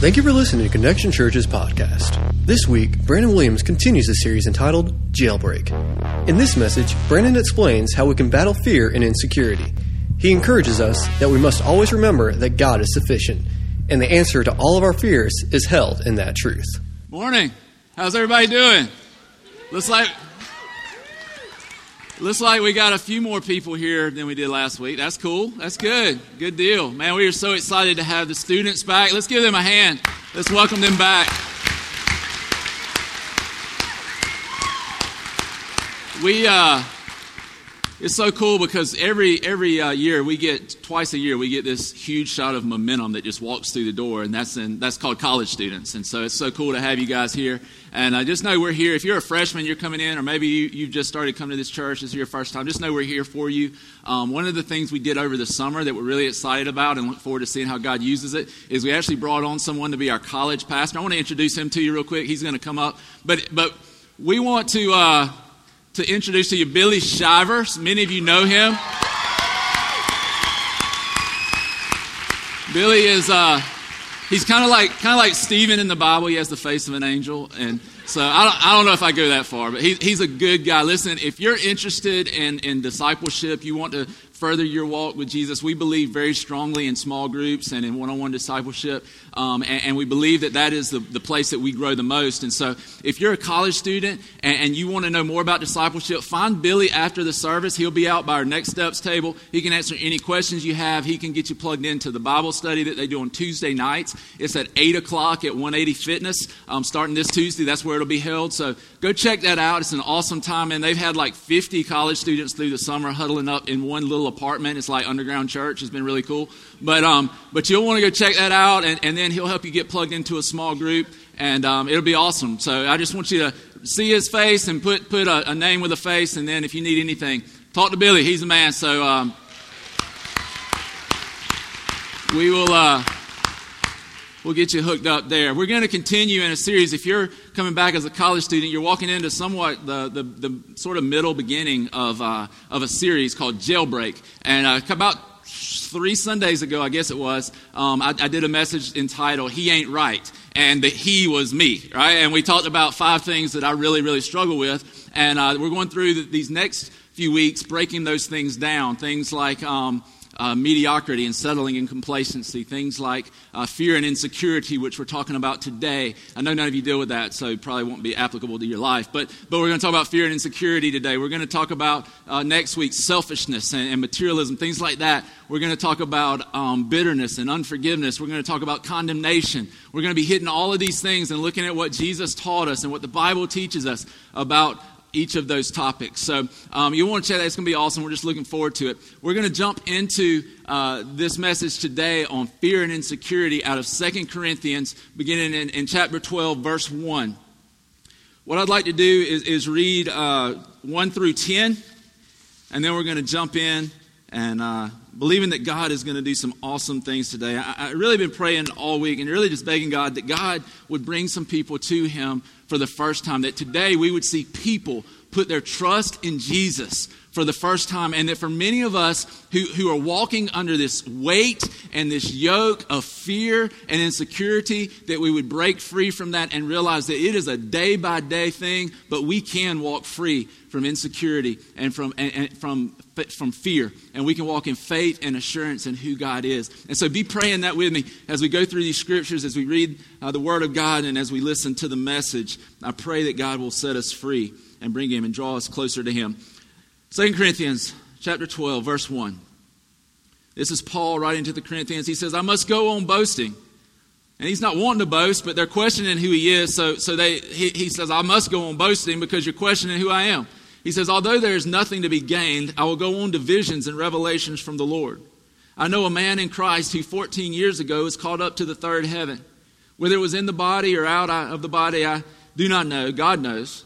Thank you for listening to Connection Church's podcast. This week, Brandon Williams continues the series entitled Jailbreak. In this message, Brandon explains how we can battle fear and insecurity. He encourages us that we must always remember that God is sufficient, and the answer to all of our fears is held in that truth. Morning. How's everybody doing? Looks like looks like we got a few more people here than we did last week. That's cool. That's good. Good deal. Man, we are so excited to have the students back. Let's give them a hand. Let's welcome them back. We uh it's so cool because every every uh, year we get twice a year we get this huge shot of momentum that just walks through the door, and that's in, that's called college students. And so it's so cool to have you guys here. And I just know we're here. If you're a freshman, you're coming in, or maybe you, you've just started coming to this church. This is your first time. Just know we're here for you. Um, one of the things we did over the summer that we're really excited about and look forward to seeing how God uses it is we actually brought on someone to be our college pastor. I want to introduce him to you real quick. He's going to come up, but but we want to. Uh, to introduce to you Billy Shiver. Many of you know him. Billy is uh, he's kind of like kind of like Stephen in the Bible. He has the face of an angel, and so I don't, I don't know if I go that far, but he, he's a good guy. Listen, if you're interested in in discipleship, you want to further your walk with Jesus. We believe very strongly in small groups and in one on one discipleship. Um, and, and, we believe that that is the, the place that we grow the most. And so, if you're a college student and, and you want to know more about discipleship, find Billy after the service. He'll be out by our Next Steps table. He can answer any questions you have. He can get you plugged into the Bible study that they do on Tuesday nights. It's at 8 o'clock at 180 Fitness, um, starting this Tuesday. That's where it'll be held. So, go check that out. It's an awesome time. And they've had like 50 college students through the summer huddling up in one little apartment. It's like underground church. It's been really cool. But, um, but you'll want to go check that out, and, and then he'll help you get plugged into a small group, and um, it'll be awesome. So I just want you to see his face and put, put a, a, name with a face, and then if you need anything, talk to Billy. He's the man. So um, we will. Uh, we'll get you hooked up there. We're going to continue in a series. If you're coming back as a college student, you're walking into somewhat the, the, the sort of middle beginning of, uh, of a series called Jailbreak. And uh, about three Sundays ago, I guess it was, um, I, I, did a message entitled "He Ain't Right," and that "He" was me, right? And we talked about five things that I really, really struggle with, and uh, we're going through the, these next few weeks breaking those things down. Things like um, uh, mediocrity and settling in complacency, things like uh, fear and insecurity, which we're talking about today. I know none of you deal with that, so it probably won't be applicable to your life. But, but we're going to talk about fear and insecurity today. We're going to talk about uh, next week selfishness and, and, materialism, things like that. We're going to talk about um, bitterness and unforgiveness. We're going to talk about condemnation. We're going to be hitting all of these things and looking at what Jesus taught us and what the Bible teaches us about each of those topics. So um, you want to check that. It's going to be awesome. We're just looking forward to it. We're going to jump into uh, this message today on fear and insecurity out of Second Corinthians, beginning in, in, chapter 12, verse 1. What I'd like to do is, is read uh, 1 through 10, and then we're going to jump in and uh, believing that God is going to do some awesome things today. I, I really been praying all week and really just begging God that God would bring some people to Him for the first time. That today we would see people put their trust in Jesus for the first time, and that for many of us who, who are walking under this weight and this yoke of fear and insecurity, that we would break free from that and realize that it is a day by day thing, but we can walk free from insecurity and from, and, and from, from fear. And we can walk in faith and assurance in who God is. And so be praying that with me as we go through these scriptures, as we read uh, the Word of God, and as we listen to the message. I pray that God will set us free and bring Him and draw us closer to Him. 2 Corinthians chapter 12, verse 1. This is Paul writing to the Corinthians. He says, I must go on boasting. And he's not wanting to boast, but they're questioning who he is. So, so they, he, he says, I must go on boasting because you're questioning who I am. He says, Although there is nothing to be gained, I will go on to visions and revelations from the Lord. I know a man in Christ who 14 years ago was called up to the third heaven. Whether it was in the body or out of the body, I do not know. God knows.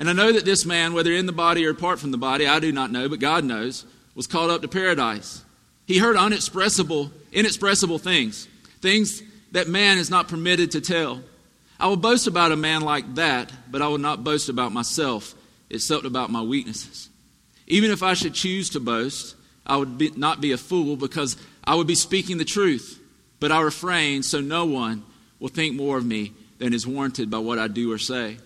And I know that this man, whether in the body or apart from the body, I do not know, but God knows, was called up to paradise. He heard unexpressible, inexpressible things, things that man is not permitted to tell. I will boast about a man like that, but I will not boast about myself, except about my weaknesses. Even if I should choose to boast, I would be, not be a fool because I would be speaking the truth, but I refrain so no one will think more of me than is warranted by what I do or say.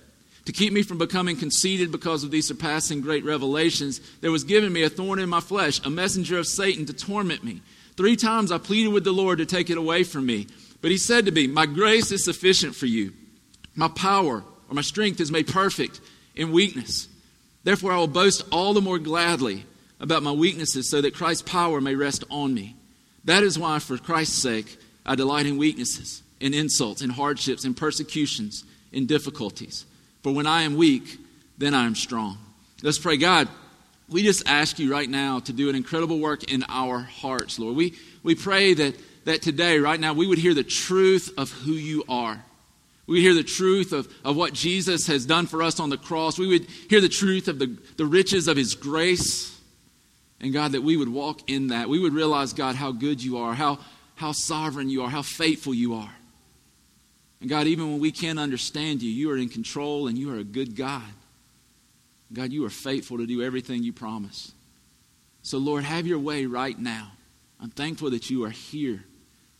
To keep me from becoming conceited because of these surpassing great revelations, there was given me a thorn in my flesh, a messenger of Satan to torment me. Three times I pleaded with the Lord to take it away from me. But he said to me, My grace is sufficient for you. My power or my strength is made perfect in weakness. Therefore, I will boast all the more gladly about my weaknesses so that Christ's power may rest on me. That is why, for Christ's sake, I delight in weaknesses, in insults, in hardships, in persecutions, in difficulties. For when I am weak, then I am strong. Let's pray. God, we just ask you right now to do an incredible work in our hearts, Lord. We, we pray that, that today, right now, we would hear the truth of who you are. We hear the truth of, of what Jesus has done for us on the cross. We would hear the truth of the, the riches of his grace. And God, that we would walk in that. We would realize, God, how good you are, how, how sovereign you are, how faithful you are. And God, even when we can't understand you, you are in control and you are a good God. God, you are faithful to do everything you promise. So, Lord, have your way right now. I'm thankful that you are here.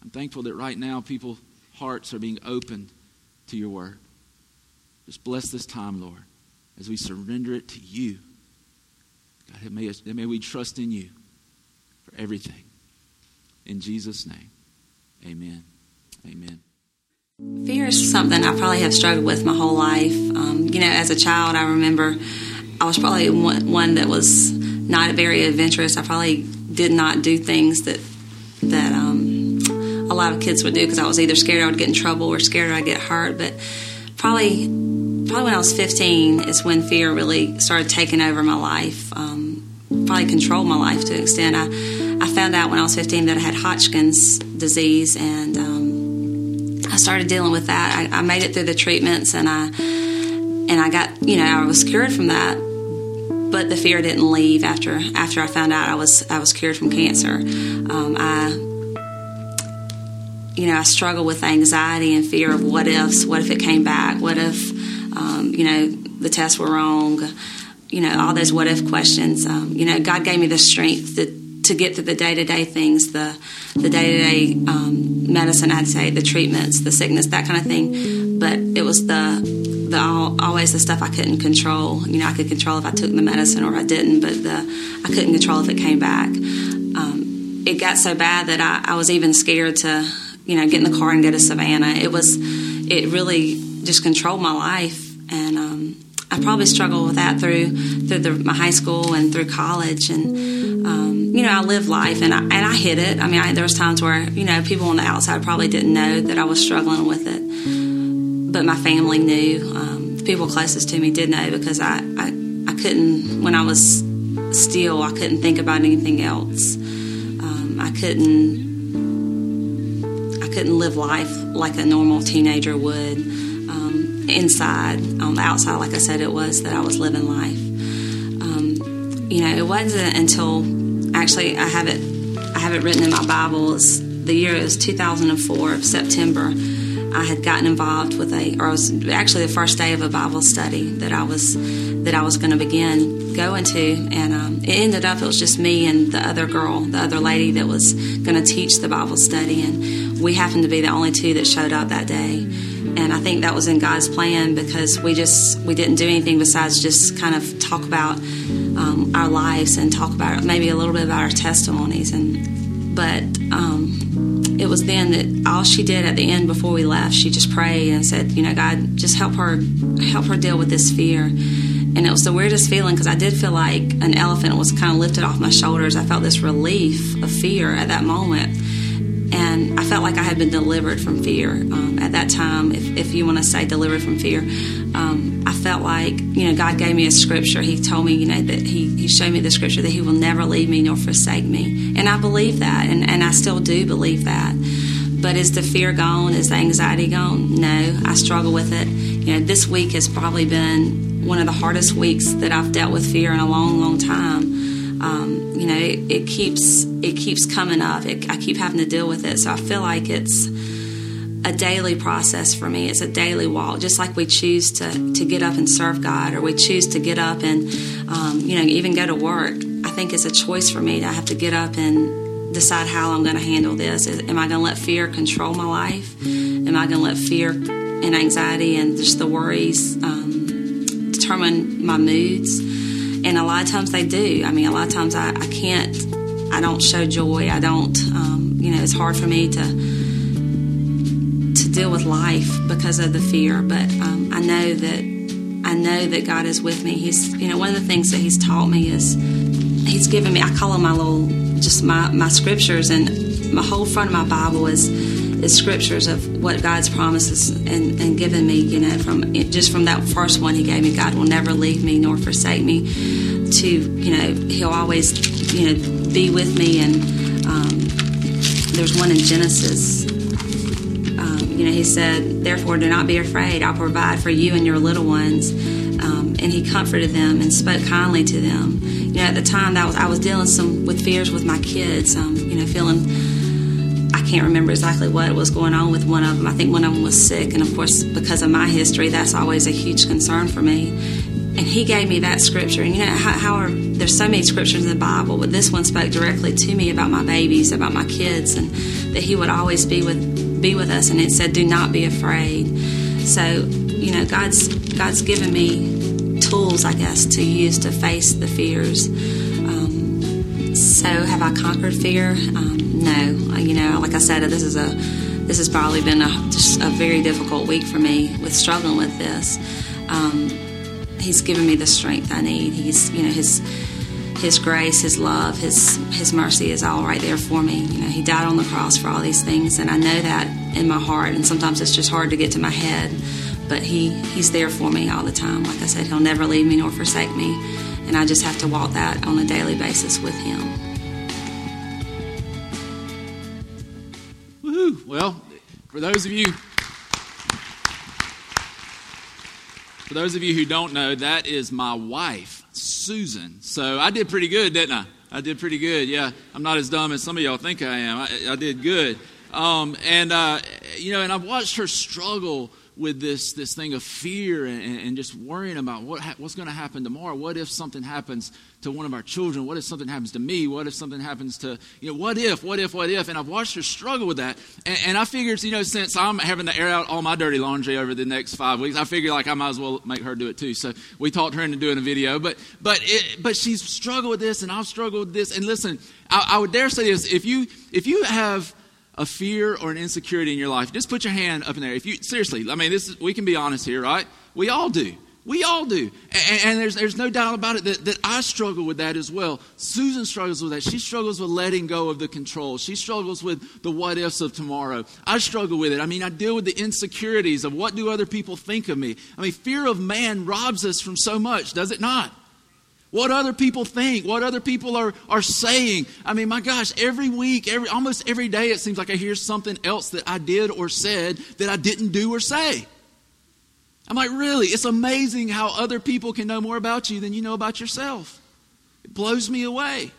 I'm thankful that right now people's hearts are being opened to your word. Just bless this time, Lord, as we surrender it to you. God, may, may we trust in you for everything. In Jesus' name, amen. Amen. Fear is something I probably have struggled with my whole life. Um, you know, as a child, I remember I was probably one, that was not very adventurous. I probably did not do things that that um, a lot of kids would do because I was either scared I would get in trouble or scared I'd get hurt. But probably probably when I was 15 is when fear really started taking over my life. Um, probably controlled my life to an extent. I I found out when I was 15 that I had Hodgkin's disease and. I started dealing with that. I, I made it through the treatments, and I and I got you know I was cured from that but the fear didn't leave after after I found out I was I was cured from cancer. Um, I you know I struggle with anxiety and fear of what ifs. What if it came back? What if um, you know the tests were wrong? You know all those what if questions. Um, you know God gave me the strength to to get through the day to day things, the the day to day medicine I'd say, the treatments, the sickness, that kind of thing. But it was the the always the stuff I couldn't control. You know, I could control if I took the medicine or I didn't, but the I couldn't control if it came back. Um, it got so bad that I, I was even scared to, you know, get in the car and go to Savannah. It was, it really just controlled my life, and um, I probably struggled with that through through the, my high school and through college, and um, you know, I lived life and I, and I hid it. I mean, I, there was times where you know people on the outside probably didn't know that I was struggling with it but my family knew. Um, the people closest to me did know because I, I, I couldn't, when I was still, I couldn't think about anything else. Um, I couldn't, I couldn't live life like a normal teenager would. Um, inside, on the outside, like I said, it was that I was living life. Um, you know, it wasn't until actually I have it, I have it written in my Bible. It's, the year is 2004 September I had gotten involved with a, or it was actually the first day of a Bible study that I was that I was going to begin going to, and um, it ended up it was just me and the other girl, the other lady that was going to teach the Bible study, and we happened to be the only two that showed up that day. And I think that was in God's plan because we just we didn't do anything besides just kind of talk about um, our lives and talk about maybe a little bit about our testimonies and but um, it was then that all she did at the end before we left, she just prayed and said, you know, God, just help her, help her deal with this fear. And it was the weirdest feeling because I did feel like an elephant was kind of lifted off my shoulders. I felt this relief of fear at that moment. And I felt like I had been delivered from fear um, at that time, if, if you want to say delivered from fear. Um, I felt like, you know, God gave me a scripture. He told me, you know, that He, he showed me the scripture that He will never leave me nor forsake me. And I believe that, and, and I still do believe that. But is the fear gone? Is the anxiety gone? No, I struggle with it. You know, this week has probably been one of the hardest weeks that I've dealt with fear in a long, long time. Um, you know, it, it, keeps it keeps coming up. It, I keep having to deal with it, so I feel like it's a daily process for me. It's a daily walk, just like we choose to to get up and serve God, or we choose to get up and um, you know even go to work. I think it's a choice for me to have to get up and decide how I'm going to handle this. Am I going to let fear control my life? Am I going to let fear and anxiety and just the worries um, determine my moods? And a lot of times they do. I mean, a lot of times I, I can't, I don't show joy. I don't, um, you know, it's hard for me to to deal with life because of the fear. But um, I know that I know that God is with me. He's, you know, one of the things that He's taught me is He's given me. I call them my little, just my my scriptures, and my whole front of my Bible is is scriptures of what God's promises and, and given me. You know, from just from that first one He gave me, God will never leave me nor forsake me. To you know, He'll always you know be with me. And um, there's one in Genesis. Um, you know, He said, "Therefore, do not be afraid. I'll provide for you and your little ones." Um, and He comforted them and spoke kindly to them. You know, at the time that was I was dealing some with fears with my kids. Um, you know, feeling can't remember exactly what was going on with one of them. I think one of them was sick, and of course, because of my history, that's always a huge concern for me. And he gave me that scripture. And you know, how, how are there's so many scriptures in the Bible, but this one spoke directly to me about my babies, about my kids, and that he would always be with be with us. And it said, "Do not be afraid." So, you know, God's God's given me tools, I guess, to use to face the fears. Um, so, have I conquered fear? Um, no. You know, like I said, this is a this has probably been a, a very difficult week for me with struggling with this. Um, he's given me the strength I need. He's, you know, his his grace, his love, his his mercy is all right there for me. You know, he died on the cross for all these things, and I know that in my heart. And sometimes it's just hard to get to my head but he he's there for me all the time. Like I said, he'll never leave me nor forsake me, and I just have to walk that on a daily basis with him. Well, for those of you for those of you who don't know, that is my wife, Susan. So I did pretty good, didn't I? I did pretty good. Yeah, I'm not as dumb as some of y'all think I am. I, I did good. Um, and uh, you know, and I've watched her struggle with this, this thing of fear and, and just worrying about what ha- what's going to happen tomorrow. What if something happens to one of our children? What if something happens to me? What if something happens to, you know, what if, what if, what if? And I've watched her struggle with that. And, and I figured, you know, since I'm having to air out all my dirty laundry over the next five weeks, I figured like I might as well make her do it too. So we talked her into doing a video. But, but, it, but she's struggled with this and I've struggled with this. And listen, I, I would dare say this if you, if you have, a fear or an insecurity in your life, just put your hand up in there. If you seriously, I mean, this is, we can be honest here, right? We all do. We all do. And, and, there's, there's no doubt about it that, that I struggle with that as well. Susan struggles with that. She struggles with letting go of the control. She struggles with the what ifs of tomorrow. I struggle with it. I mean, I deal with the insecurities of what do other people think of me. I mean, fear of man robs us from so much, does it not? What other people think, what other people are, are saying. I mean, my gosh, every week, every almost every day, it seems like I hear something else that I did or said that I didn't do or say. I'm like, really? It's amazing how other people can know more about you than you know about yourself. It blows me away.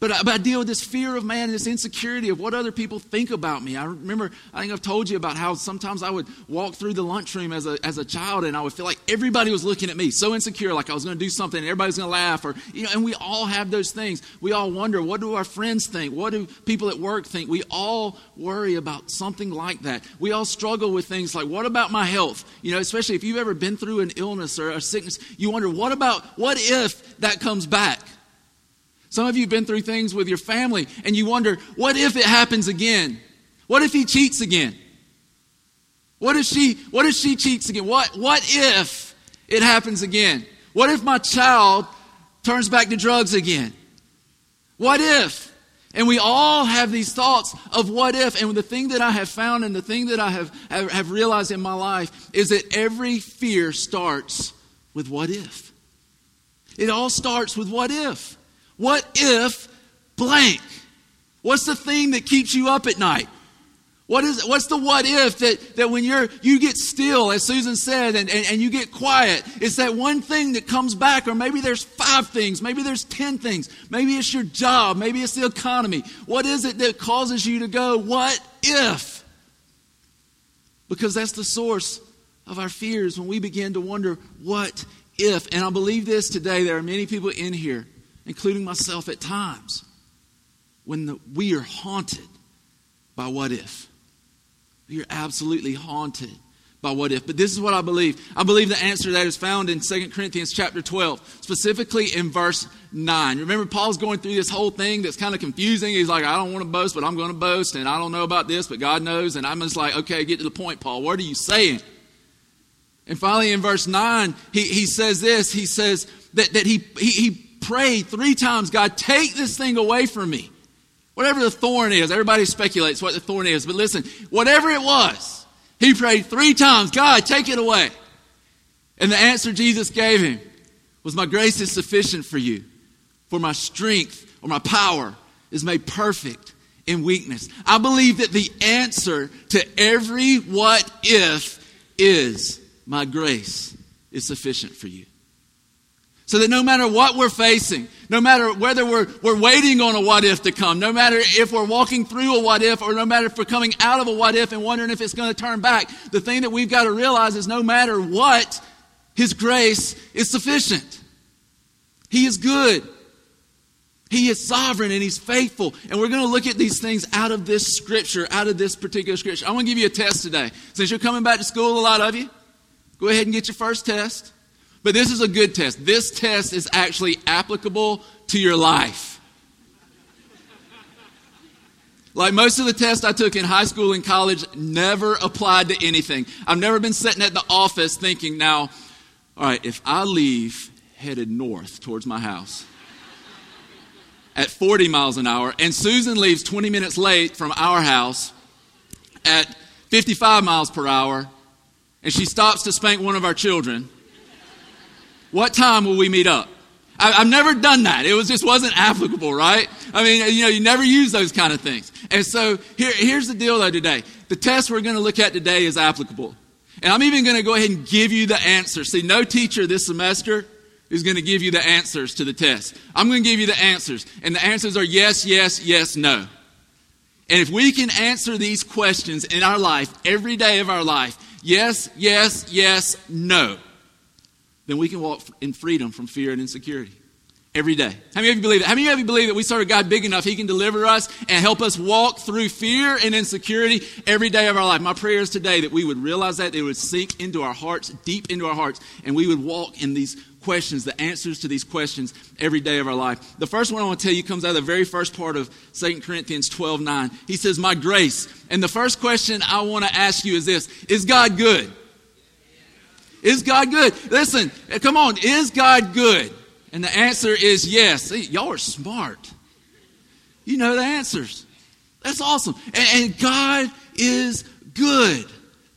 But I, but I, deal with this fear of man, this insecurity of what other people think about me. I remember, I think I've told you about how sometimes I would walk through the lunchroom as a, as a child and I would feel like everybody was looking at me, so insecure, like I was going to do something and everybody's going to laugh. Or, you know, and we all have those things. We all wonder, what do our friends think? What do people at work think? We all worry about something like that. We all struggle with things like, what about my health? You know, especially if you've ever been through an illness or a sickness, you wonder, what about, what if that comes back? Some of you have been through things with your family and you wonder, what if it happens again? What if he cheats again? What if she what if she cheats again? What what if it happens again? What if my child turns back to drugs again? What if? And we all have these thoughts of what if. And the thing that I have found and the thing that I have, have, have realized in my life is that every fear starts with what if. It all starts with what if. What if blank? What's the thing that keeps you up at night? What is, what's the what if that, that when you're, you get still, as Susan said, and, and, and you get quiet, it's that one thing that comes back, or maybe there's five things, maybe there's ten things, maybe it's your job, maybe it's the economy. What is it that causes you to go, what if? Because that's the source of our fears when we begin to wonder, what if? And I believe this today, there are many people in here including myself at times, when the, we are haunted by what if. We are absolutely haunted by what if. But this is what I believe. I believe the answer to that is found in 2 Corinthians chapter 12, specifically in verse 9. Remember, Paul's going through this whole thing that's kind of confusing. He's like, I don't want to boast, but I'm going to boast, and I don't know about this, but God knows. And I'm just like, okay, get to the point, Paul. What are you saying? And finally, in verse 9, he, he says this. He says that, that he, he, he prayed three times, God, take this thing away from me. Whatever the thorn is, everybody speculates what the thorn is, but listen, whatever it was, he prayed three times, God, take it away. And the answer Jesus gave him was, My grace is sufficient for you, for my strength or my power is made perfect in weakness. I believe that the answer to every what if is, My grace is sufficient for you. So that no matter what we're facing, no matter whether we're, we're waiting on a what if to come, no matter if we're walking through a what if, or no matter if we're coming out of a what if and wondering if it's going to turn back, the thing that we've got to realize is no matter what, His grace is sufficient. He is good. He is sovereign and He's faithful. And we're going to look at these things out of this scripture, out of this particular scripture. I want to give you a test today. Since you're coming back to school, a lot of you, go ahead and get your first test. But this is a good test. This test is actually applicable to your life. Like most of the tests I took in high school and college never applied to anything. I've never been sitting at the office thinking, now, all right, if I leave headed north towards my house at 40 miles an hour, and Susan leaves 20 minutes late from our house at 55 miles per hour, and she stops to spank one of our children what time will we meet up? I, have never done that. It was just wasn't applicable, right? I mean, you know, you never use those kind of things. And so here, here's the deal though today. The test we're going to look at today is applicable. And I'm even going to go ahead and give you the answer. See, no teacher this semester is going to give you the answers to the test. I'm going to give you the answers. And the answers are yes, yes, yes, no. And if we can answer these questions in our life, every day of our life, yes, yes, yes, no then we can walk in freedom from fear and insecurity every day. How many of you believe that? How many of you believe that we serve a God big enough He can deliver us and help us walk through fear and insecurity every day of our life? My prayer is today that we would realize that, it would sink into our hearts, deep into our hearts, and we would walk in these questions, the answers to these questions every day of our life. The first one I want to tell you comes out of the very first part of 2 Corinthians 12 9. He says, My grace. And the first question I want to ask you is this Is God good? Is God good? Listen, eh, come on, is God good? And the answer is yes. See, y'all are smart. You know the answers. That's awesome. And, and, God is good.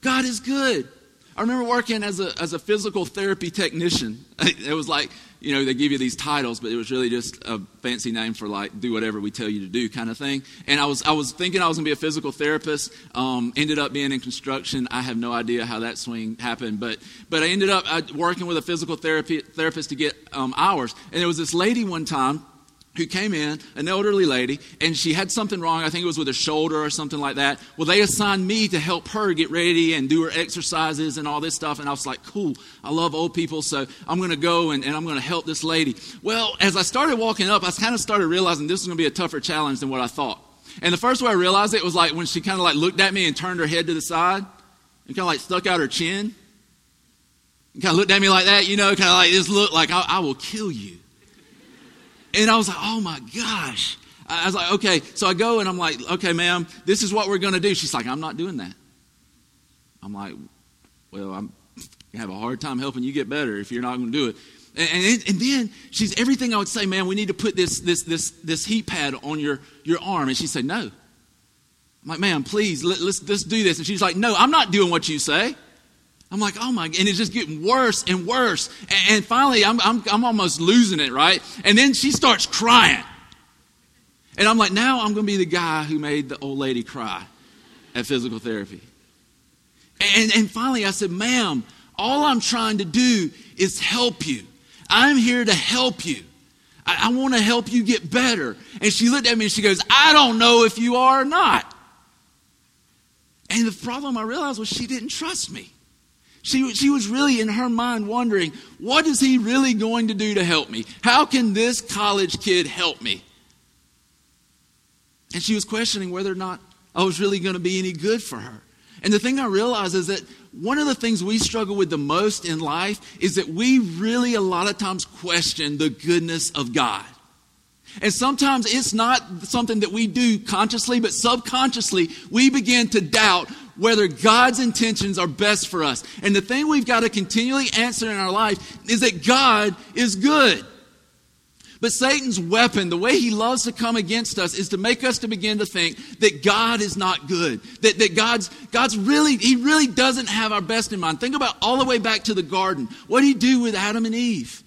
God is good. I remember working as a, as a physical therapy technician. It was like you know, they give you these titles, but it was really just a fancy name for like do whatever we tell you to do kind of thing. And I was I was thinking I was going to be a physical therapist. Um, ended up being in construction. I have no idea how that swing happened, but but I ended up uh, working with a physical therapy therapist to get um, hours. And there was this lady one time who came in, an elderly lady, and she had something wrong. I think it was with her shoulder or something like that. Well, they assigned me to help her get ready and do her exercises and all this stuff. And I was like, cool, I love old people, so I'm going to go and, and I'm going to help this lady. Well, as I started walking up, I kind of started realizing this was going to be a tougher challenge than what I thought. And the first way I realized it was like when she kind of like looked at me and turned her head to the side and kind of like stuck out her chin. And kind of looked at me like that, you know, kind of like this look like, I, I will kill you. And I was like, oh my gosh. I was like, okay. So I go and I'm like, okay, ma'am, this is what we're going to do. She's like, I'm not doing that. I'm like, well, I'm going to have a hard time helping you get better if you're not going to do it. And, and, and, then she's everything I would say, man, we need to put this, this, this, this heat pad on your, your arm. And she said, no. I'm like, ma'am, please, let, let's, let's do this. And she's like, no, I'm not doing what you say. I'm like, oh my, and it's just getting worse and worse. And, and finally, I'm, I'm, I'm almost losing it, right? And then she starts crying. And I'm like, now I'm going to be the guy who made the old lady cry at physical therapy. And, and finally, I said, ma'am, all I'm trying to do is help you. I'm here to help you. I, I want to help you get better. And she looked at me and she goes, I don't know if you are or not. And the problem I realized was she didn't trust me. She, she was really in her mind wondering, what is he really going to do to help me? How can this college kid help me? And she was questioning whether or not I was really going to be any good for her. And the thing I realize is that one of the things we struggle with the most in life is that we really, a lot of times, question the goodness of God. And sometimes it's not something that we do consciously, but subconsciously, we begin to doubt whether God's intentions are best for us. And the thing we've got to continually answer in our life is that God is good. But Satan's weapon, the way he loves to come against us, is to make us to begin to think that God is not good. That, that God's, God's really, he really doesn't have our best in mind. Think about all the way back to the garden. What did he do with Adam and Eve?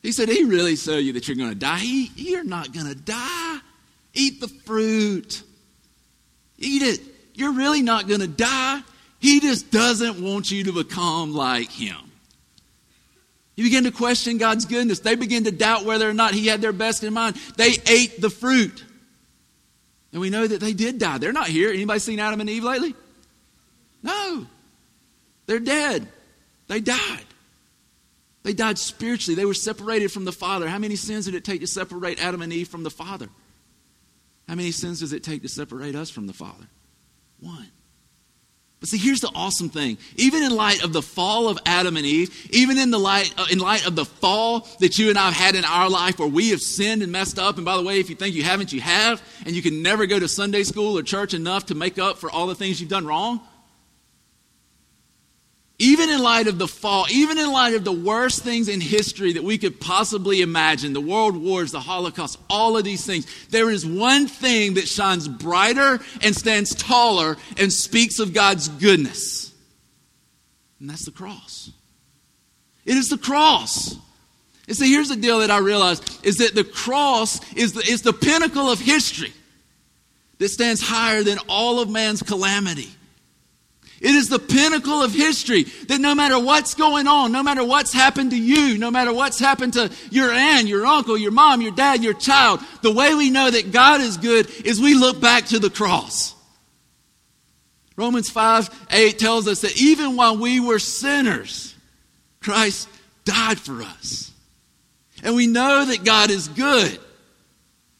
He said, He really show you that you're going to die. He, you're not going to die. Eat the fruit. Eat it. You're really not going to die. He just doesn't want you to become like him. You begin to question God's goodness. They begin to doubt whether or not He had their best in mind. They ate the fruit. And we know that they did die. They're not here. Anybody seen Adam and Eve lately? No. They're dead. They died. They died spiritually. They were separated from the Father. How many sins did it take to separate Adam and Eve from the Father? How many sins does it take to separate us from the Father? One. But see, here's the awesome thing. Even in light of the fall of Adam and Eve, even in the light, uh, in light of the fall that you and I have had in our life where we have sinned and messed up, and by the way, if you think you haven't, you have, and you can never go to Sunday school or church enough to make up for all the things you've done wrong, even in light of the fall, even in light of the worst things in history that we could possibly imagine the world wars, the Holocaust, all of these things there is one thing that shines brighter and stands taller and speaks of God's goodness. And that's the cross. It is the cross. And see, here's the deal that I realized is that the cross is the, is the pinnacle of history that stands higher than all of man's calamity. It is the pinnacle of history that no matter what's going on, no matter what's happened to you, no matter what's happened to your aunt, your uncle, your mom, your dad, your child, the way we know that God is good is we look back to the cross. Romans 5 8 tells us that even while we were sinners, Christ died for us. And we know that God is good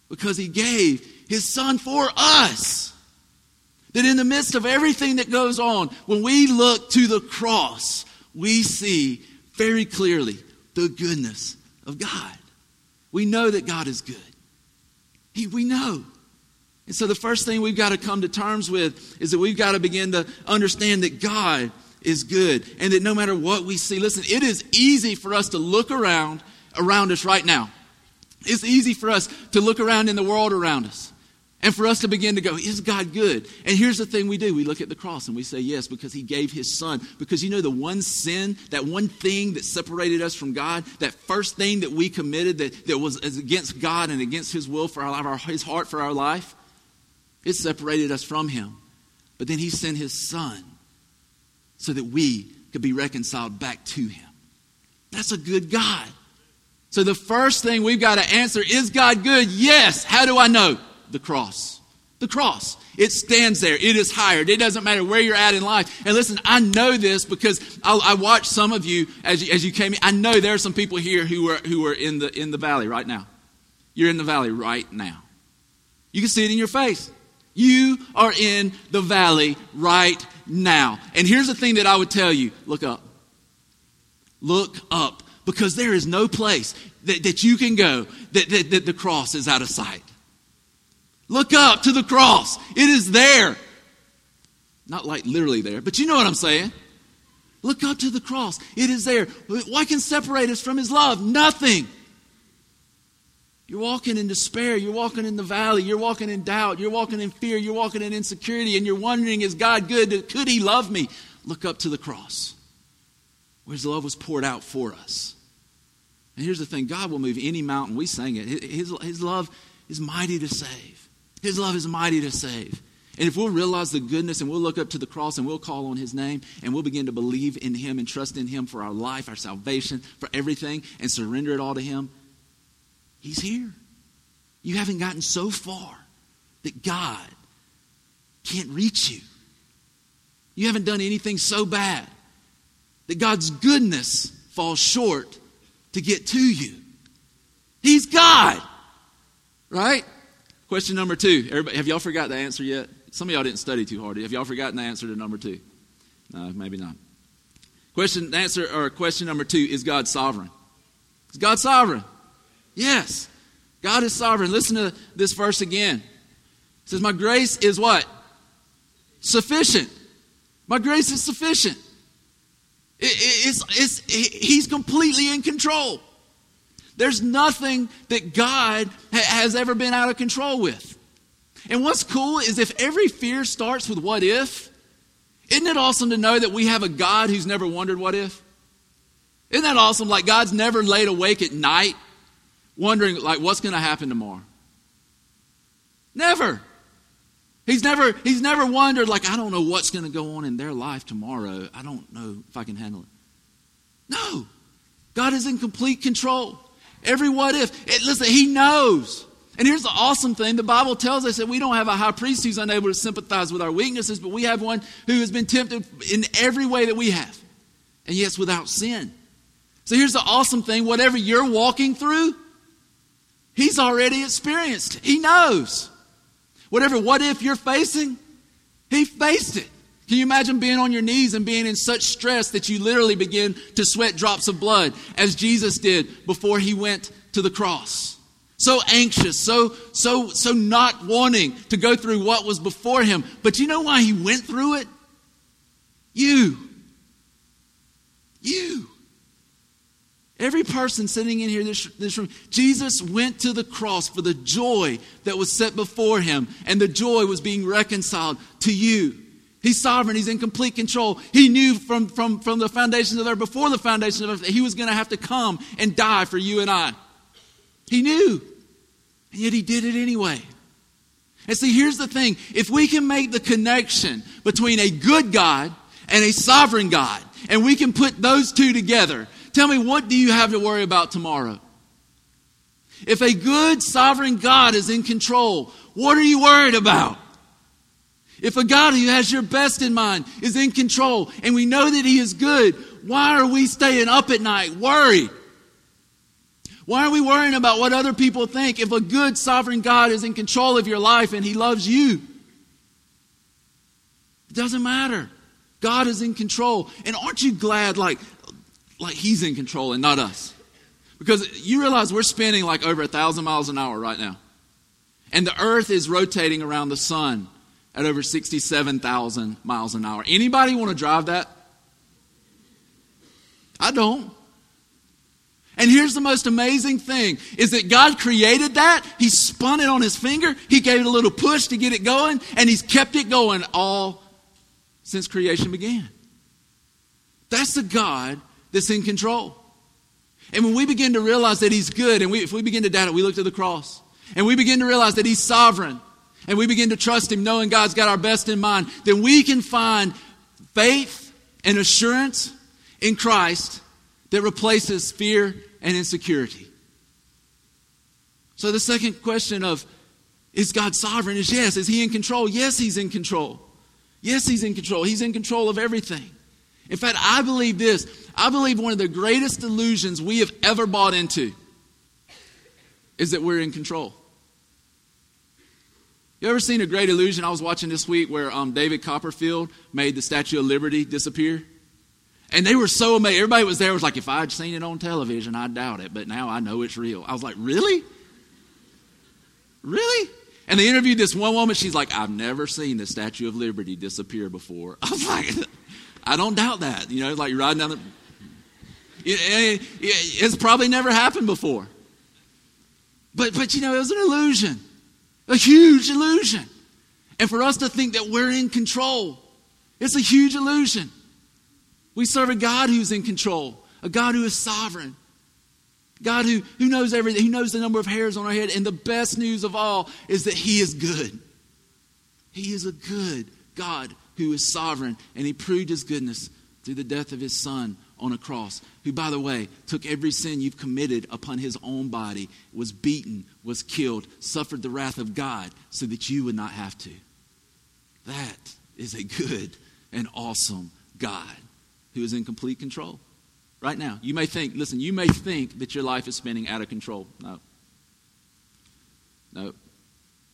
because he gave his son for us. That in the midst of everything that goes on, when we look to the cross, we see very clearly the goodness of God. We know that God is good. He, we know. And so the first thing we've got to come to terms with is that we've got to begin to understand that God is good and that no matter what we see, listen, it is easy for us to look around around us right now. It's easy for us to look around in the world around us. And for us to begin to go, is God good? And here's the thing we do we look at the cross and we say, yes, because He gave His Son. Because you know, the one sin, that one thing that separated us from God, that first thing that we committed that, that was against God and against His will for our life, our, His heart for our life, it separated us from Him. But then He sent His Son so that we could be reconciled back to Him. That's a good God. So the first thing we've got to answer is God good? Yes. How do I know? The cross. The cross. It stands there. It is hired. It doesn't matter where you're at in life. And listen, I know this because I, I watched some of you as, you as you came in. I know there are some people here who are, who are in, the, in the valley right now. You're in the valley right now. You can see it in your face. You are in the valley right now. And here's the thing that I would tell you look up. Look up. Because there is no place that, that you can go that, that, that the cross is out of sight. Look up to the cross. It is there. Not like literally there, but you know what I'm saying. Look up to the cross. It is there. What can separate us from His love? Nothing. You're walking in despair. You're walking in the valley. You're walking in doubt. You're walking in fear. You're walking in insecurity. And you're wondering, is God good? Could He love me? Look up to the cross where His love was poured out for us. And here's the thing God will move any mountain. We sang it. His, his love is mighty to save. His love is mighty to save. And if we'll realize the goodness and we'll look up to the cross and we'll call on His name and we'll begin to believe in Him and trust in Him for our life, our salvation, for everything, and surrender it all to Him, He's here. You haven't gotten so far that God can't reach you. You haven't done anything so bad that God's goodness falls short to get to you. He's God, right? Question number two. Everybody, have y'all forgot the answer yet? Some of y'all didn't study too hard. Have y'all forgotten the answer to number two? No, maybe not. Question answer or question number two is God sovereign? Is God sovereign? Yes. God is sovereign. Listen to this verse again. It says, My grace is what? Sufficient. My grace is sufficient. It, it, it's, it's, he's completely in control. There's nothing that God ha- has ever been out of control with. And what's cool is if every fear starts with what if, isn't it awesome to know that we have a God who's never wondered what if? Isn't that awesome? Like God's never laid awake at night wondering like what's going to happen tomorrow. Never. He's never he's never wondered like I don't know what's going to go on in their life tomorrow. I don't know if I can handle it. No. God is in complete control. Every what if. It, listen, he knows. And here's the awesome thing the Bible tells us that we don't have a high priest who's unable to sympathize with our weaknesses, but we have one who has been tempted in every way that we have, and yes, without sin. So here's the awesome thing whatever you're walking through, he's already experienced. He knows. Whatever what if you're facing, he faced it. Can you imagine being on your knees and being in such stress that you literally begin to sweat drops of blood as Jesus did before he went to the cross? so anxious, so so so not wanting to go through what was before him. But you know why he went through it? You. You. Every person sitting in here this, this room, Jesus went to the cross for the joy that was set before him, and the joy was being reconciled to you. He's sovereign. He's in complete control. He knew from, from, from the foundations of earth, before the foundations of earth, that he was going to have to come and die for you and I. He knew. And yet he did it anyway. And see, here's the thing if we can make the connection between a good God and a sovereign God, and we can put those two together, tell me, what do you have to worry about tomorrow? If a good sovereign God is in control, what are you worried about? If a God who has your best in mind is in control and we know that He is good, why are we staying up at night worried? Why are we worrying about what other people think if a good sovereign God is in control of your life and He loves you? It doesn't matter. God is in control. And aren't you glad like, like He's in control and not us? Because you realize we're spinning like over a thousand miles an hour right now. And the earth is rotating around the sun at over 67,000 miles an hour. Anybody want to drive that? I don't. And here's the most amazing thing is that God created that. He spun it on his finger. He gave it a little push to get it going, and he's kept it going all since creation began. That's the God that's in control. And when we begin to realize that he's good, and we, if we begin to doubt it, we look to the cross. And we begin to realize that he's sovereign, and we begin to trust him, knowing God's got our best in mind, then we can find faith and assurance in Christ that replaces fear and insecurity. So the second question of is God sovereign is yes. Is he in control? Yes, he's in control. Yes, he's in control. He's in control of everything. In fact, I believe this. I believe one of the greatest illusions we have ever bought into is that we're in control. You ever seen a great illusion? I was watching this week where um, David Copperfield made the Statue of Liberty disappear. And they were so amazed. Everybody was there was like, if I'd seen it on television, I doubt it, but now I know it's real. I was like, really? Really? And they interviewed this one woman. She's like, I've never seen the Statue of Liberty disappear before. I was like, I don't doubt that. You know, like you're riding down the. It, it, it's probably never happened before. But, but, you know, it was an illusion, a huge illusion. And for us to think that we're in control, it's a huge illusion. We serve a God who's in control, a God who is sovereign, God who, who knows everything, who knows the number of hairs on our head. And the best news of all is that He is good. He is a good God who is sovereign, and He proved His goodness through the death of His Son on a cross, who, by the way, took every sin you've committed upon His own body, was beaten, was killed, suffered the wrath of God so that you would not have to. That is a good and awesome God who is in complete control right now. You may think, listen, you may think that your life is spinning out of control. No. No.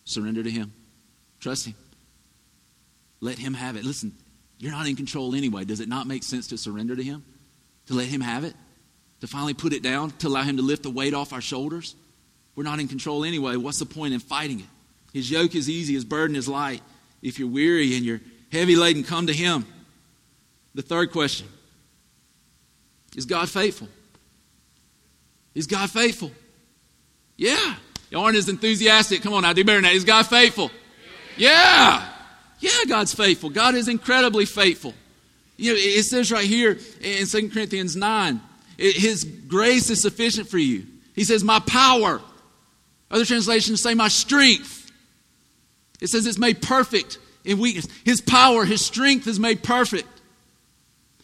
Surrender to Him. Trust Him. Let Him have it. Listen, you're not in control anyway. Does it not make sense to surrender to Him? To let Him have it? To finally put it down? To allow Him to lift the weight off our shoulders? We're not in control anyway. What's the point in fighting it? His yoke is easy, His burden is light. If you're weary and you're heavy laden, come to Him. The third question Is God faithful? Is God faithful? Yeah. You aren't as enthusiastic. Come on now, do better than that. Is God faithful? Yeah. Yeah, God's faithful. God is incredibly faithful. You know, it says right here in 2 Corinthians 9, His grace is sufficient for you. He says, My power. Other translations say, My strength. It says it's made perfect in weakness. His power, His strength is made perfect.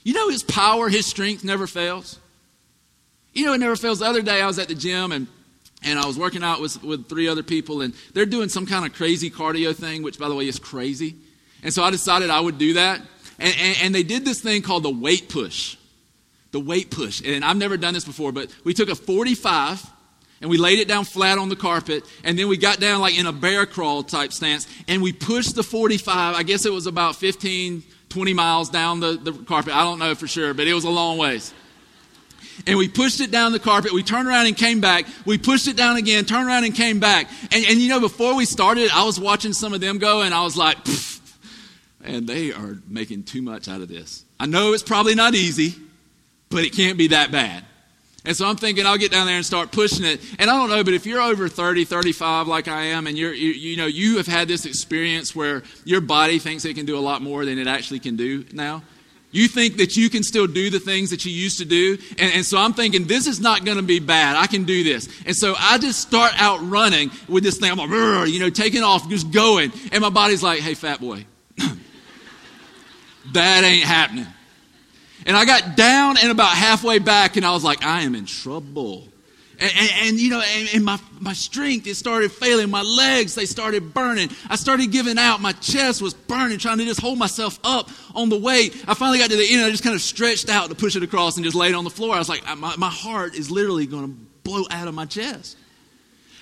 You know, His power, His strength never fails. You know, it never fails. The other day I was at the gym and and I was working out with, with three other people, and they're doing some kind of crazy cardio thing, which, by the way, is crazy. And so I decided I would do that. And, and, and, they did this thing called the weight push. The weight push. And I've never done this before, but we took a 45 and we laid it down flat on the carpet, and then we got down like in a bear crawl type stance, and we pushed the 45. I guess it was about 15, 20 miles down the, the carpet. I don't know for sure, but it was a long ways and we pushed it down the carpet. We turned around and came back. We pushed it down again, turned around and came back. And, and you know, before we started, I was watching some of them go, and I was like, and they are making too much out of this. I know it's probably not easy, but it can't be that bad. And so I'm thinking I'll get down there and start pushing it. And I don't know, but if you're over 30, 35 like I am, and you're, you, you know, you have had this experience where your body thinks it can do a lot more than it actually can do now. You think that you can still do the things that you used to do. And, and so I'm thinking, this is not going to be bad. I can do this. And so I just start out running with this thing. I'm like, you know, taking off, just going. And my body's like, hey, fat boy, that ain't happening. And I got down and about halfway back, and I was like, I am in trouble. And, and, and, you know, and, and, my, my strength, it started failing. My legs, they started burning. I started giving out. My chest was burning, trying to just hold myself up on the weight. I finally got to the end. I just kind of stretched out to push it across and just laid on the floor. I was like, my, my heart is literally going to blow out of my chest.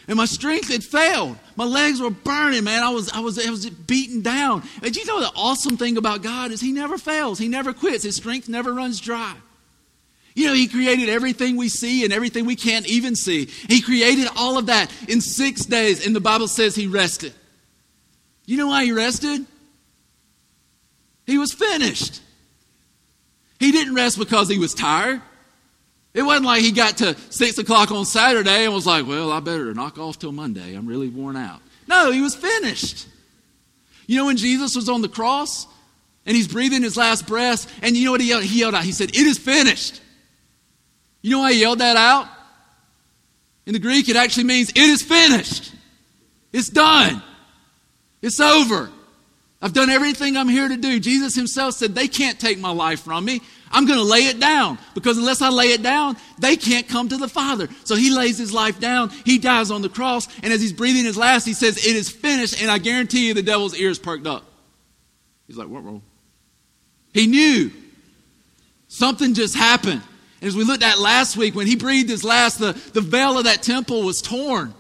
And my strength had failed. My legs were burning, man. I was, I was, I was beaten down. And you know the awesome thing about God is He never fails. He never quits. His strength never runs dry. You know, He created everything we see and everything we can't even see. He created all of that in six days, and the Bible says He rested. You know why He rested? He was finished. He didn't rest because He was tired. It wasn't like He got to six o'clock on Saturday and was like, well, I better knock off till Monday. I'm really worn out. No, He was finished. You know, when Jesus was on the cross, and he's breathing his last breath. And you know what he yelled? He yelled out, he said, It is finished. You know why he yelled that out? In the Greek, it actually means, It is finished. It's done. It's over. I've done everything I'm here to do. Jesus himself said, They can't take my life from me. I'm going to lay it down because unless I lay it down, they can't come to the Father. So he lays his life down. He dies on the cross. And as he's breathing his last, he says, It is finished. And I guarantee you the devil's ears perked up. He's like, What wrong? He knew something just happened. And as we looked at last week, when he breathed his last, the, the veil of that temple was torn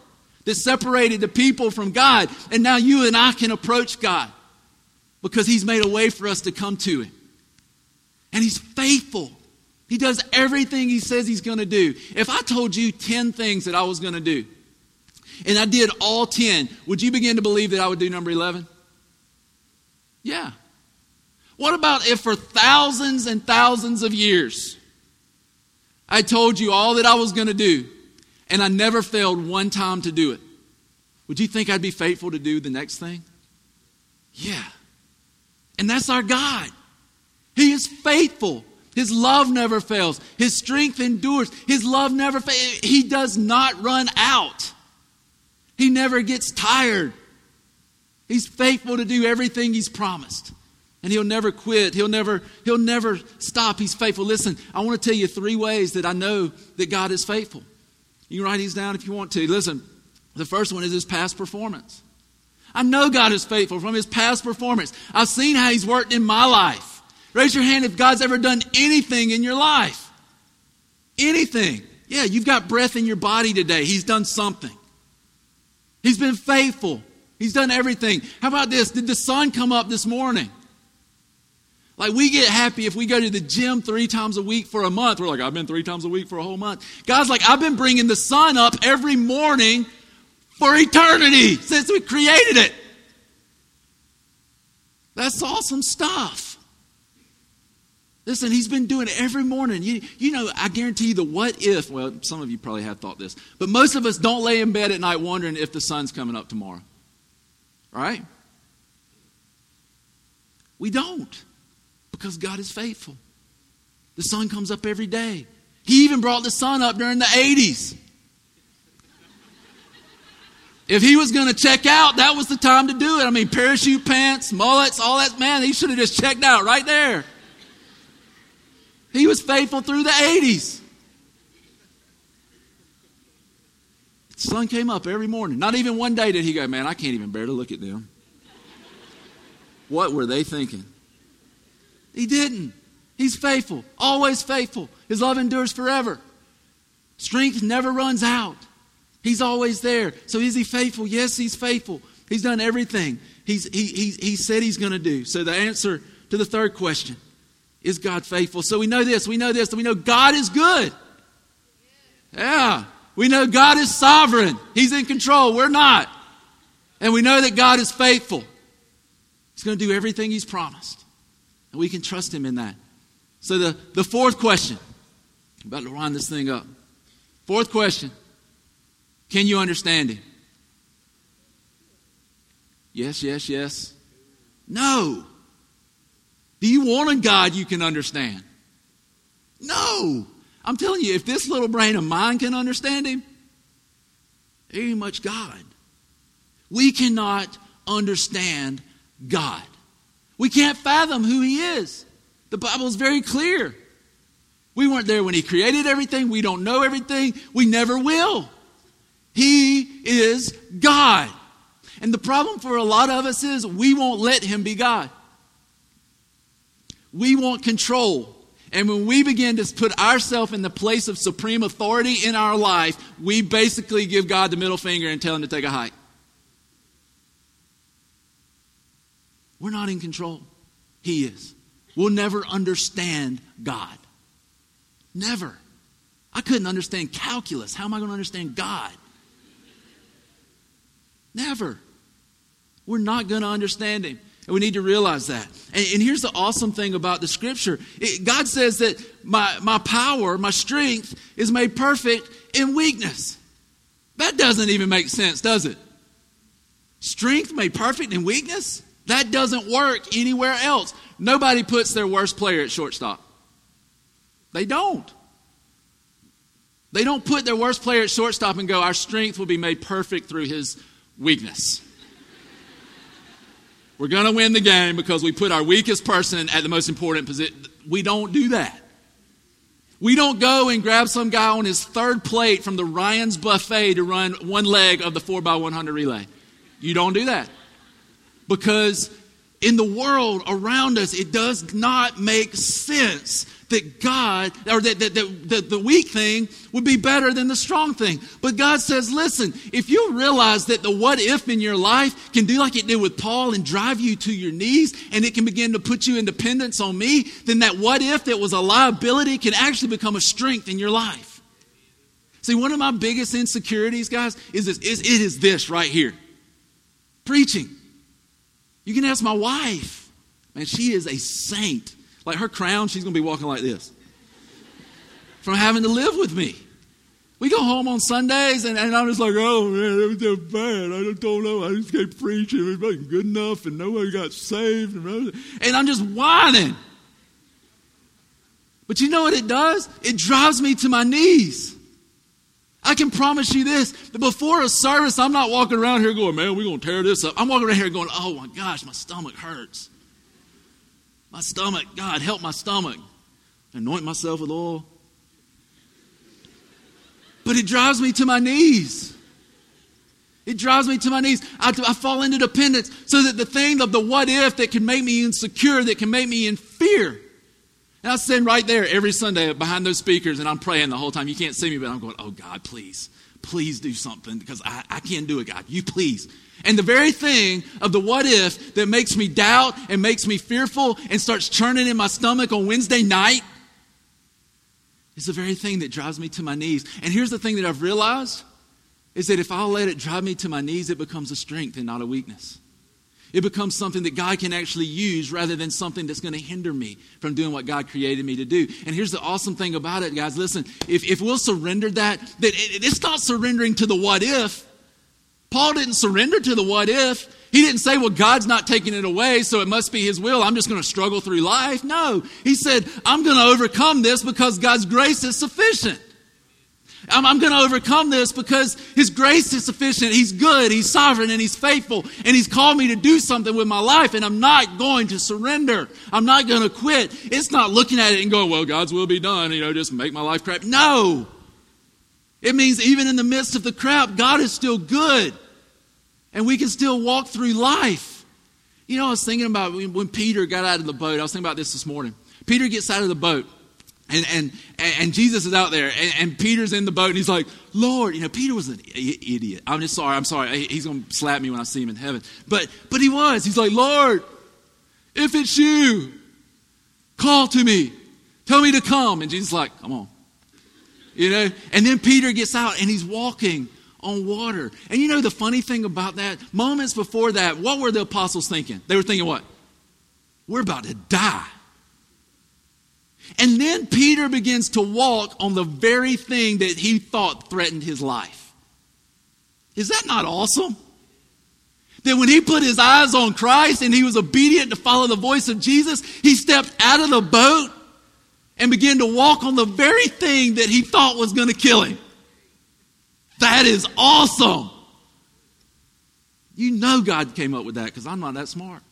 that separated the people from God. And now you and I can approach God because he's made a way for us to come to him. And he's faithful. He does everything he says he's going to do. If I told you 10 things that I was going to do, and I did all 10, would you begin to believe that I would do number 11? Yeah. What about if for thousands and thousands of years, I told you all that I was going to do, and I never failed one time to do it. Would you think I'd be faithful to do the next thing? Yeah. And that's our God. He is faithful. His love never fails. His strength endures. His love never fails. He does not run out. He never gets tired. He's faithful to do everything he's promised. And he'll never quit. He'll never, he'll never stop. He's faithful. Listen, I want to tell you three ways that I know that God is faithful. You write these down if you want to. Listen, the first one is his past performance. I know God is faithful from his past performance. I've seen how he's worked in my life. Raise your hand if God's ever done anything in your life. Anything. Yeah, you've got breath in your body today. He's done something. He's been faithful. He's done everything. How about this? Did the sun come up this morning? Like we get happy if we go to the gym three times a week for a month. We're like, I've been three times a week for a whole month. God's like, I've been bringing the sun up every morning for eternity since we created it. That's awesome stuff. Listen, he's been doing it every morning. You, you know, I guarantee you the what if, well, some of you probably have thought this, but most of us don't lay in bed at night wondering if the sun's coming up tomorrow. Right? We don't because God is faithful. The sun comes up every day. He even brought the sun up during the 80s. If he was going to check out, that was the time to do it. I mean, parachute pants, mullets, all that, man, he should have just checked out right there. He was faithful through the 80s. The sun came up every morning. Not even one day did he go, man, I can't even bear to look at them. What were they thinking? He didn't. He's faithful, always faithful. His love endures forever. Strength never runs out. He's always there. So is he faithful? Yes, he's faithful. He's done everything he's, he, he, he said he's going to do. So the answer to the third question is God faithful? So we know this. We know this. We know God is good. Yeah. We know God is sovereign. He's in control. We're not. And we know that God is faithful. He's going to do everything He's promised. And we can trust Him in that. So the, the fourth question, I'm about to wind this thing up. Fourth question Can you understand Him? Yes, yes, yes. No. Do you want a God you can understand? No. I'm telling you, if this little brain of mine can understand him, there ain't much God. We cannot understand God. We can't fathom who he is. The Bible is very clear. We weren't there when he created everything. We don't know everything. We never will. He is God. And the problem for a lot of us is we won't let him be God. We want control. And when we begin to put ourselves in the place of supreme authority in our life, we basically give God the middle finger and tell him to take a hike. We're not in control. He is. We'll never understand God. Never. I couldn't understand calculus. How am I going to understand God? Never. We're not going to understand Him. And we need to realize that. And, and here's the awesome thing about the scripture it, God says that my, my power, my strength, is made perfect in weakness. That doesn't even make sense, does it? Strength made perfect in weakness? That doesn't work anywhere else. Nobody puts their worst player at shortstop. They don't. They don't put their worst player at shortstop and go, Our strength will be made perfect through his weakness. We're going to win the game because we put our weakest person at the most important position. We don't do that. We don't go and grab some guy on his third plate from the Ryan's buffet to run one leg of the 4x100 relay. You don't do that. Because in the world around us, it does not make sense that God, or that, that, that, that, the weak thing would be better than the strong thing. But God says, listen, if you realize that the what if in your life can do like it did with Paul and drive you to your knees and it can begin to put you in dependence on me, then that what if that was a liability can actually become a strength in your life. See, one of my biggest insecurities, guys, is this, is, it is this right here. Preaching. You can ask my wife. Man, she is a saint. Like her crown, she's going to be walking like this from having to live with me. We go home on Sundays, and, and I'm just like, oh man, it was so bad. I don't know. I just kept preaching. It wasn't good enough, and nobody got saved. And I'm just whining. But you know what it does? It drives me to my knees. I can promise you this that before a service, I'm not walking around here going, man, we're going to tear this up. I'm walking around here going, oh my gosh, my stomach hurts. My stomach, God, help my stomach. Anoint myself with oil. But it drives me to my knees. It drives me to my knees. I, I, fall into dependence so that the thing of the what if that can make me insecure, that can make me in fear. And I stand right there every Sunday behind those speakers and I'm praying the whole time. You can't see me, but I'm going, oh God, please, please do something because I, I can't do it, God. You please. And the very thing of the what if that makes me doubt and makes me fearful and starts churning in my stomach on Wednesday night is the very thing that drives me to my knees. And here's the thing that I've realized is that if I'll let it drive me to my knees, it becomes a strength and not a weakness. It becomes something that God can actually use rather than something that's going to hinder me from doing what God created me to do. And here's the awesome thing about it, guys. Listen, if, if we'll surrender that, that it, it's not surrendering to the what if. Paul didn't surrender to the what if. He didn't say, well, God's not taking it away, so it must be His will. I'm just going to struggle through life. No. He said, I'm going to overcome this because God's grace is sufficient. I'm, I'm going to overcome this because His grace is sufficient. He's good, He's sovereign, and He's faithful. And He's called me to do something with my life, and I'm not going to surrender. I'm not going to quit. It's not looking at it and going, well, God's will be done, you know, just make my life crap. No. It means even in the midst of the crap, God is still good. And we can still walk through life. You know, I was thinking about when Peter got out of the boat. I was thinking about this this morning. Peter gets out of the boat. And, and, and Jesus is out there, and, and, Peter's in the boat, and he's like, Lord, you know, Peter was an idiot. I'm just sorry, I'm sorry. He's going to slap me when I see him in heaven. But, but he was. He's like, Lord, if it's you, call to me. Tell me to come. And Jesus like, come on. You know? And then Peter gets out, and he's walking on water. And you know the funny thing about that? Moments before that, what were the apostles thinking? They were thinking, what? We're about to die. And then Peter begins to walk on the very thing that he thought threatened his life. Is that not awesome? That when he put his eyes on Christ and he was obedient to follow the voice of Jesus, he stepped out of the boat and began to walk on the very thing that he thought was going to kill him. That is awesome. You know God came up with that because I'm not that smart.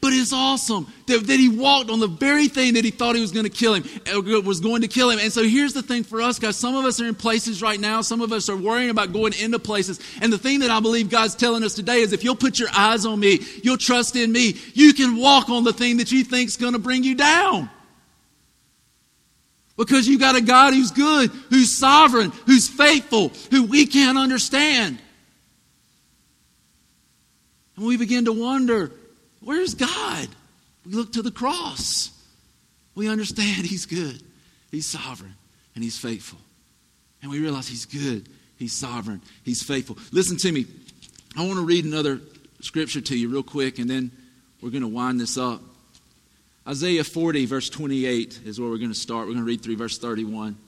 But it's awesome that, that he walked on the very thing that he thought he was going to kill him, uh, was going to kill him. And so here's the thing for us, guys. Some of us are in places right now. Some of us are worrying about going into places. And the thing that I believe God's telling us today is if you'll put your eyes on me, you'll trust in me, you can walk on the thing that you think's going to bring you down. Because you've got a God who's good, who's sovereign, who's faithful, who we can't understand. And we begin to wonder Where's God? We look to the cross. We understand He's good, He's sovereign, and He's faithful. And we realize He's good, He's sovereign, He's faithful. Listen to me. I want to read another scripture to you real quick, and then we're going to wind this up. Isaiah 40, verse 28 is where we're going to start. We're going to read through verse 31.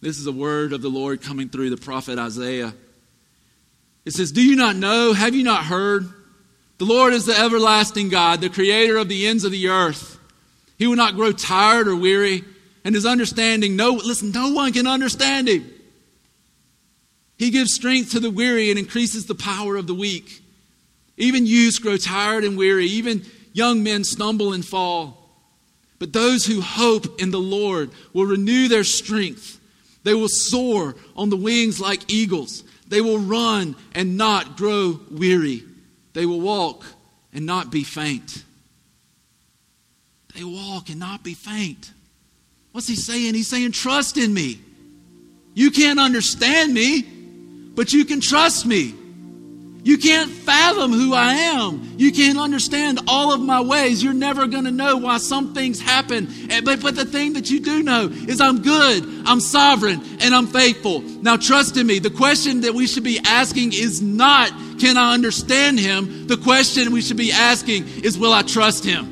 This is a word of the Lord coming through the prophet Isaiah. It says, Do you not know? Have you not heard? The Lord is the everlasting God, the creator of the ends of the earth. He will not grow tired or weary, and his understanding, no, listen, no one can understand him. He gives strength to the weary and increases the power of the weak. Even youths grow tired and weary, even young men stumble and fall. But those who hope in the Lord will renew their strength. They will soar on the wings like eagles. They will run and not grow weary. They will walk and not be faint. They walk and not be faint. What's he saying? He's saying, Trust in me. You can't understand me, but you can trust me. You can't fathom who I am. You can't understand all of my ways. You're never going to know why some things happen. Eh, but, but the thing that you do know is I'm good, I'm sovereign, and I'm faithful. Now, trust in me. The question that we should be asking is not, can I understand him? The question we should be asking is, will I trust him?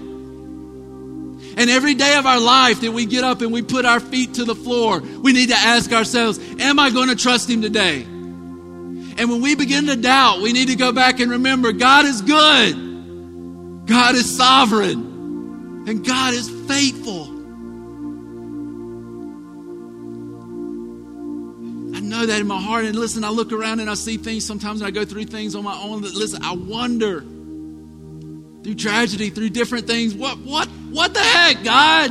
And every day of our life that we get up and we put our feet to the floor, we need to ask ourselves, am I going to trust him today? And when we begin to doubt, we need to go back and remember God is good, God is sovereign, and God is faithful. I know that in my heart. And listen, I look around and I see things sometimes and I go through things on my own that, listen, I wonder through tragedy, through different things, what, what, what the heck, God?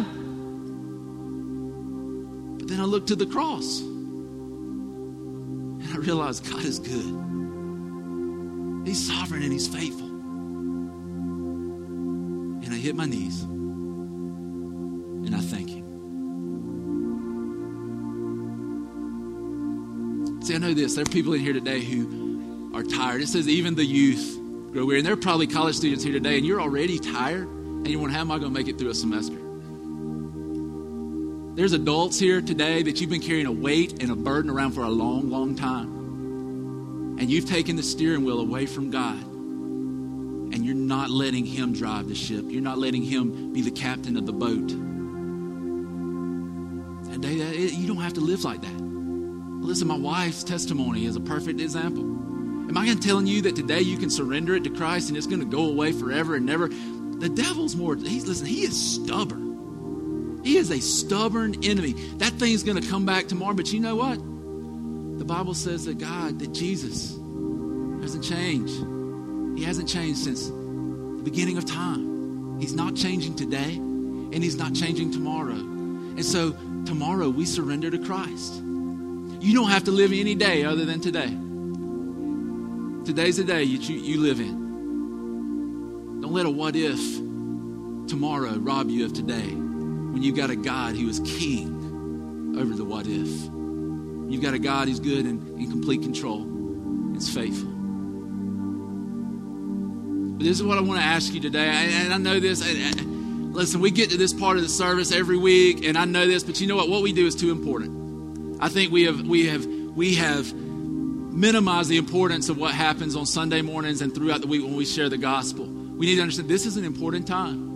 But then I look to the cross. I realized God is good. He's sovereign and He's faithful. And I hit my knees and I thank Him. See, I know this. There are people in here today who are tired. It says even the youth grow weary. And there are probably college students here today, and you're already tired, and you wonder, how am I going to make it through a semester? There's adults here today that you've been carrying a weight and a burden around for a long, long time. And you've taken the steering wheel away from God. And you're not letting Him drive the ship. You're not letting Him be the captain of the boat. Today, uh, you don't have to live like that. Listen, my wife's testimony is a perfect example. Am I telling you that today you can surrender it to Christ and it's going to go away forever and never? The devil's more, he's, listen, he is stubborn. He is a stubborn enemy. That thing's going to come back tomorrow, but you know what? The Bible says that God, that Jesus hasn't changed. He hasn't changed since the beginning of time. He's not changing today, and He's not changing tomorrow. And so tomorrow we surrender to Christ. You don't have to live any day other than today. Today's the day you, you live in. Don't let a what if tomorrow rob you of today when you've got a God who is king over the what if. You've got a God who's good and in complete control. It's faithful. But this is what I want to ask you today. And I know this. Listen, we get to this part of the service every week, and I know this, but you know what? What we do is too important. I think we have we have we have minimized the importance of what happens on Sunday mornings and throughout the week when we share the gospel. We need to understand this is an important time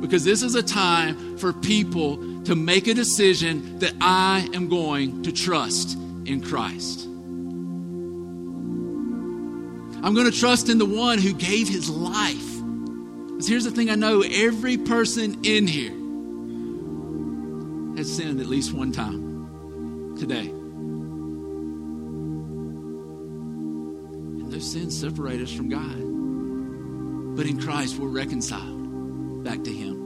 because this is a time for people to make a decision that I am going to trust in Christ. I'm going to trust in the one who gave his life. Because here's the thing I know every person in here has sinned at least one time today. And those sins separate us from God. But in Christ, we're reconciled back to him.